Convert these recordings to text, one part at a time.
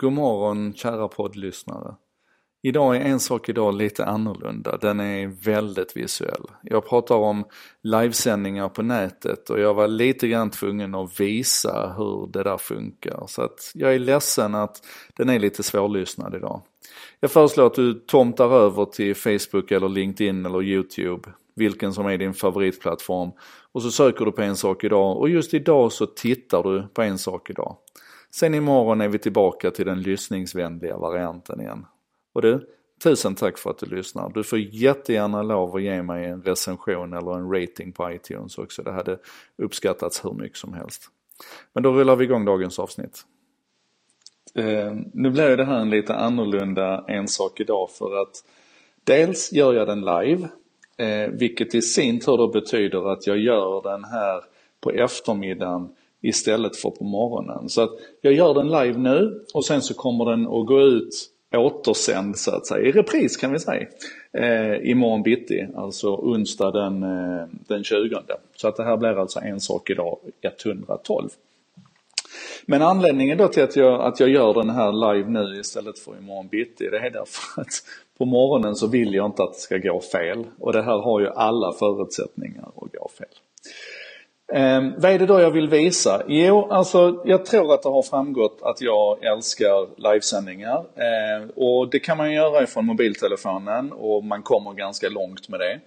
God morgon kära poddlyssnare. Idag är En sak idag lite annorlunda, den är väldigt visuell. Jag pratar om livesändningar på nätet och jag var lite grann tvungen att visa hur det där funkar. Så att jag är ledsen att den är lite svårlyssnad idag. Jag föreslår att du tomtar över till Facebook eller LinkedIn eller YouTube, vilken som är din favoritplattform. Och så söker du på En sak idag och just idag så tittar du på En sak idag. Sen imorgon är vi tillbaka till den lyssningsvänliga varianten igen. Och du, tusen tack för att du lyssnar. Du får jättegärna lov att ge mig en recension eller en rating på iTunes också. Det hade uppskattats hur mycket som helst. Men då rullar vi igång dagens avsnitt. Uh, nu blir det här en lite annorlunda en sak idag för att dels gör jag den live, uh, vilket i sin tur då betyder att jag gör den här på eftermiddagen istället för på morgonen. Så att jag gör den live nu och sen så kommer den att gå ut återsänd så att säga, i repris kan vi säga, eh, imorgon bitti, alltså onsdag den, eh, den 20. Så att det här blir alltså en sak idag 112. Men anledningen då till att jag, att jag gör den här live nu istället för imorgon bitti, det är därför att på morgonen så vill jag inte att det ska gå fel. Och det här har ju alla förutsättningar. Eh, vad är det då jag vill visa? Jo, alltså jag tror att det har framgått att jag älskar livesändningar. Eh, och det kan man göra ifrån mobiltelefonen och man kommer ganska långt med det.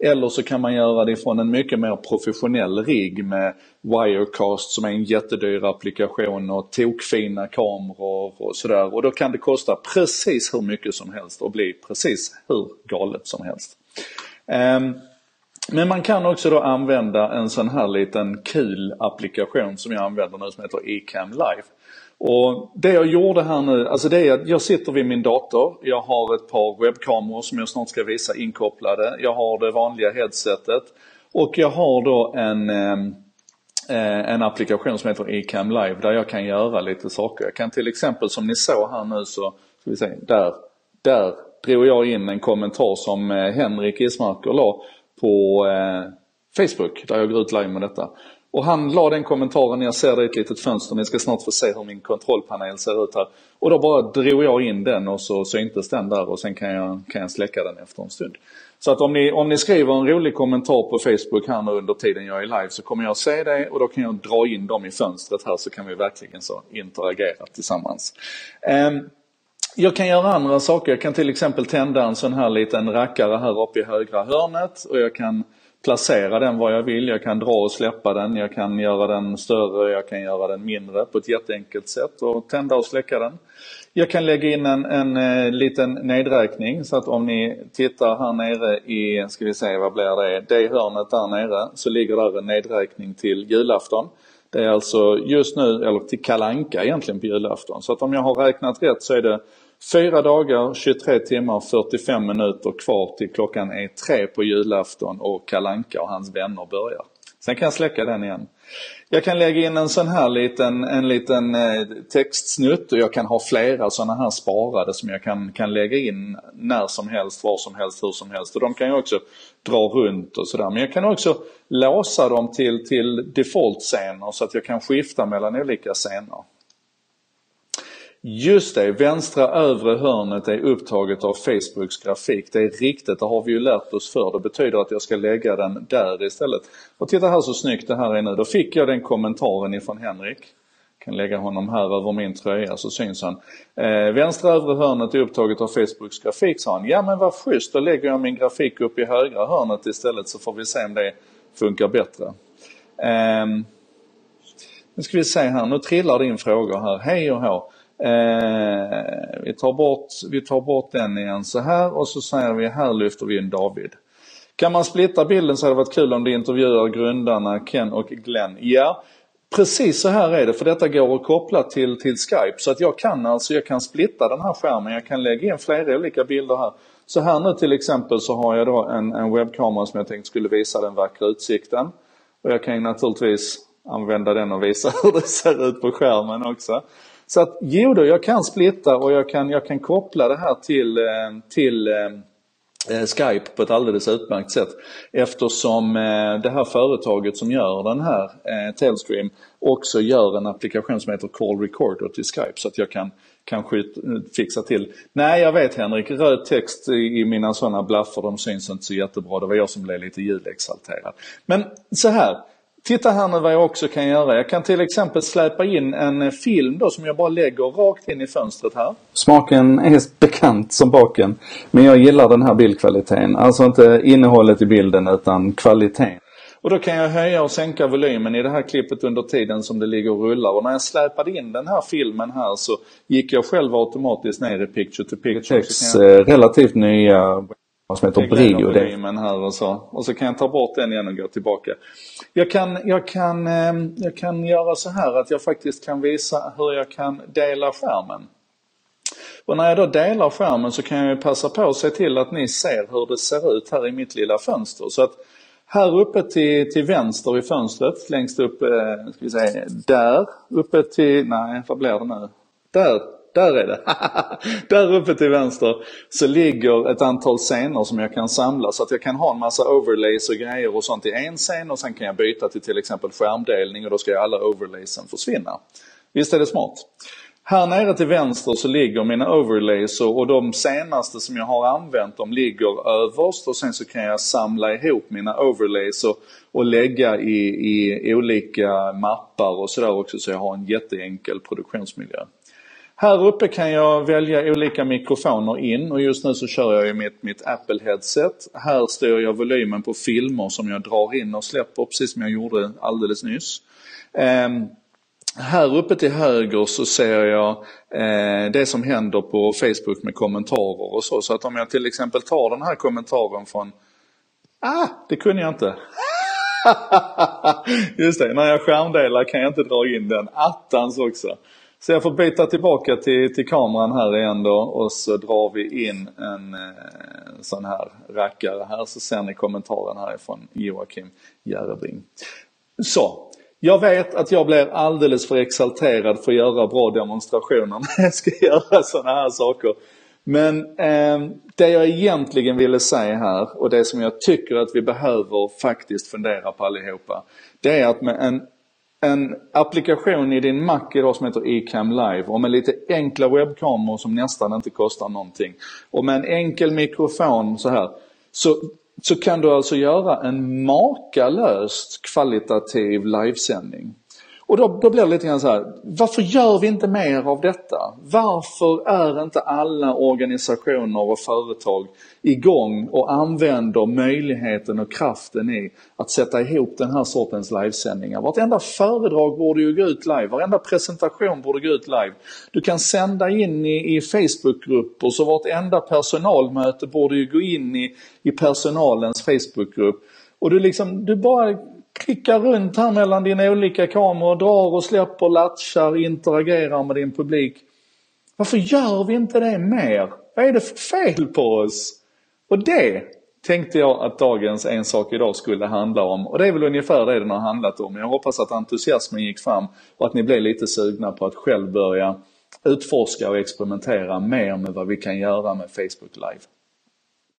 Eller så kan man göra det från en mycket mer professionell rigg med Wirecast som är en jättedyr applikation och tokfina kameror och sådär. Och då kan det kosta precis hur mycket som helst och bli precis hur galet som helst. Um, men man kan också då använda en sån här liten kul applikation som jag använder nu som heter eCam Live. Och det jag gjorde här nu, alltså det är att jag sitter vid min dator, jag har ett par webbkameror som jag snart ska visa inkopplade, jag har det vanliga headsetet och jag har då en, ehm, eh, en applikation som heter eCam Live där jag kan göra lite saker. Jag kan till exempel som ni såg här nu så, ska vi se, där, där drog jag in en kommentar som eh, Henrik Ismarker la på eh, Facebook där jag går ut live med detta. Och han la den kommentaren, jag ser det i ett litet fönster, ni ska snart få se hur min kontrollpanel ser ut här. Och då bara drog jag in den och så syntes den där och sen kan jag, kan jag släcka den efter en stund. Så att om ni, om ni skriver en rolig kommentar på Facebook här nu under tiden jag är live så kommer jag se det och då kan jag dra in dem i fönstret här så kan vi verkligen så interagera tillsammans. Um, jag kan göra andra saker. Jag kan till exempel tända en sån här liten rackare här uppe i högra hörnet och jag kan placera den var jag vill. Jag kan dra och släppa den. Jag kan göra den större, jag kan göra den mindre på ett jätteenkelt sätt och tända och släcka den. Jag kan lägga in en, en, en liten nedräkning så att om ni tittar här nere i, ska vi se vad blir det, det hörnet där nere så ligger där en nedräkning till julafton. Det är alltså just nu, eller till kalanka egentligen på julafton. Så att om jag har räknat rätt så är det Fyra dagar, 23 timmar, 45 minuter kvar till klockan är tre på julafton och Kalanka och hans vänner börjar. Sen kan jag släcka den igen. Jag kan lägga in en sån här liten, en liten eh, textsnutt och jag kan ha flera såna här sparade som jag kan, kan lägga in när som helst, var som helst, hur som helst. Och de kan jag också dra runt och sådär. Men jag kan också låsa dem till, till default-scener så att jag kan skifta mellan olika scener. Just det, vänstra övre hörnet är upptaget av Facebooks grafik. Det är riktigt, det har vi ju lärt oss för. Det betyder att jag ska lägga den där istället. Och titta här så snyggt det här är nu. Då fick jag den kommentaren ifrån Henrik. Jag kan lägga honom här över min tröja så syns han. Eh, vänstra övre hörnet är upptaget av Facebooks grafik sa han. Ja men vad schysst, då lägger jag min grafik upp i högra hörnet istället så får vi se om det funkar bättre. Eh, nu ska vi se här, nu trillar det in frågor här. Hej och hå. Eh, vi, tar bort, vi tar bort den igen så här och så säger vi här lyfter vi in David. Kan man splitta bilden så hade det varit kul om du intervjuar grundarna Ken och Glenn. Ja, precis så här är det för detta går att koppla till, till Skype. Så att jag kan alltså, jag kan splitta den här skärmen, jag kan lägga in flera olika bilder här. Så här nu till exempel så har jag då en, en webbkamera som jag tänkte skulle visa den vackra utsikten. Och jag kan naturligtvis använda den och visa hur det ser ut på skärmen också. Så att jo då, jag kan splitta och jag kan, jag kan koppla det här till, eh, till eh, eh, Skype på ett alldeles utmärkt sätt eftersom eh, det här företaget som gör den här eh, Telstream också gör en applikation som heter Call Recorder till Skype så att jag kan, kanske fixa till. Nej, jag vet Henrik, röd text i mina sådana blaffor de syns inte så jättebra. Det var jag som blev lite ljudexalterad. Men så här, Titta här nu vad jag också kan göra. Jag kan till exempel släpa in en film då som jag bara lägger rakt in i fönstret här. Smaken är bekant som baken. Men jag gillar den här bildkvaliteten. Alltså inte innehållet i bilden utan kvaliteten. Och då kan jag höja och sänka volymen i det här klippet under tiden som det ligger och rullar. Och när jag släpade in den här filmen här så gick jag själv automatiskt ner i picture to picture. Tex, jag... relativt nya som heter Brio. volymen här och så. Och så kan jag ta bort den igen och gå tillbaka. Jag kan, jag, kan, eh, jag kan göra så här att jag faktiskt kan visa hur jag kan dela skärmen. Och när jag då delar skärmen så kan jag passa på att se till att ni ser hur det ser ut här i mitt lilla fönster. Så att här uppe till, till vänster i fönstret, längst upp, eh, ska vi säga, där uppe till, nej vad blir det nu? Där där är det. där uppe till vänster så ligger ett antal scener som jag kan samla så att jag kan ha en massa overlays och grejer och sånt i en scen och sen kan jag byta till till exempel skärmdelning och då ska alla overlaysen försvinna. Visst är det smart? Här nere till vänster så ligger mina overlays och de senaste som jag har använt de ligger överst och sen så kan jag samla ihop mina overlays och, och lägga i, i olika mappar och sådär också så jag har en jätteenkel produktionsmiljö. Här uppe kan jag välja olika mikrofoner in och just nu så kör jag ju mitt, mitt Apple headset. Här styr jag volymen på filmer som jag drar in och släpper precis som jag gjorde alldeles nyss. Um, här uppe till höger så ser jag eh, det som händer på Facebook med kommentarer och så. Så att om jag till exempel tar den här kommentaren från Ah, det kunde jag inte. Just det, när jag skärmdelar kan jag inte dra in den attans också. Så jag får byta tillbaka till, till kameran här igen då och så drar vi in en en sån här rackare här så ser ni kommentaren härifrån Joakim Järebring. Så, jag vet att jag blir alldeles för exalterad för att göra bra demonstrationer när jag ska göra sådana här saker. Men eh, det jag egentligen ville säga här och det som jag tycker att vi behöver faktiskt fundera på allihopa. Det är att med en en applikation i din Mac idag som heter eCam Live och med lite enkla webbkameror som nästan inte kostar någonting. Och med en enkel mikrofon så här. Så, så kan du alltså göra en makalöst kvalitativ livesändning. Och då, då blir det lite grann så här, varför gör vi inte mer av detta? Varför är inte alla organisationer och företag igång och använder möjligheten och kraften i att sätta ihop den här sortens livesändningar? Vartenda föredrag borde ju gå ut live, varenda presentation borde gå ut live. Du kan sända in i, i Facebookgrupper så vartenda personalmöte borde ju gå in i, i personalens Facebookgrupp. Och du liksom, du bara klickar runt här mellan dina olika kameror, drar och släpper, latchar, interagerar med din publik. Varför gör vi inte det mer? Vad är det för fel på oss? Och det tänkte jag att dagens En sak idag skulle handla om. Och det är väl ungefär det den har handlat om. Jag hoppas att entusiasmen gick fram och att ni blev lite sugna på att själv börja utforska och experimentera mer med vad vi kan göra med Facebook Live.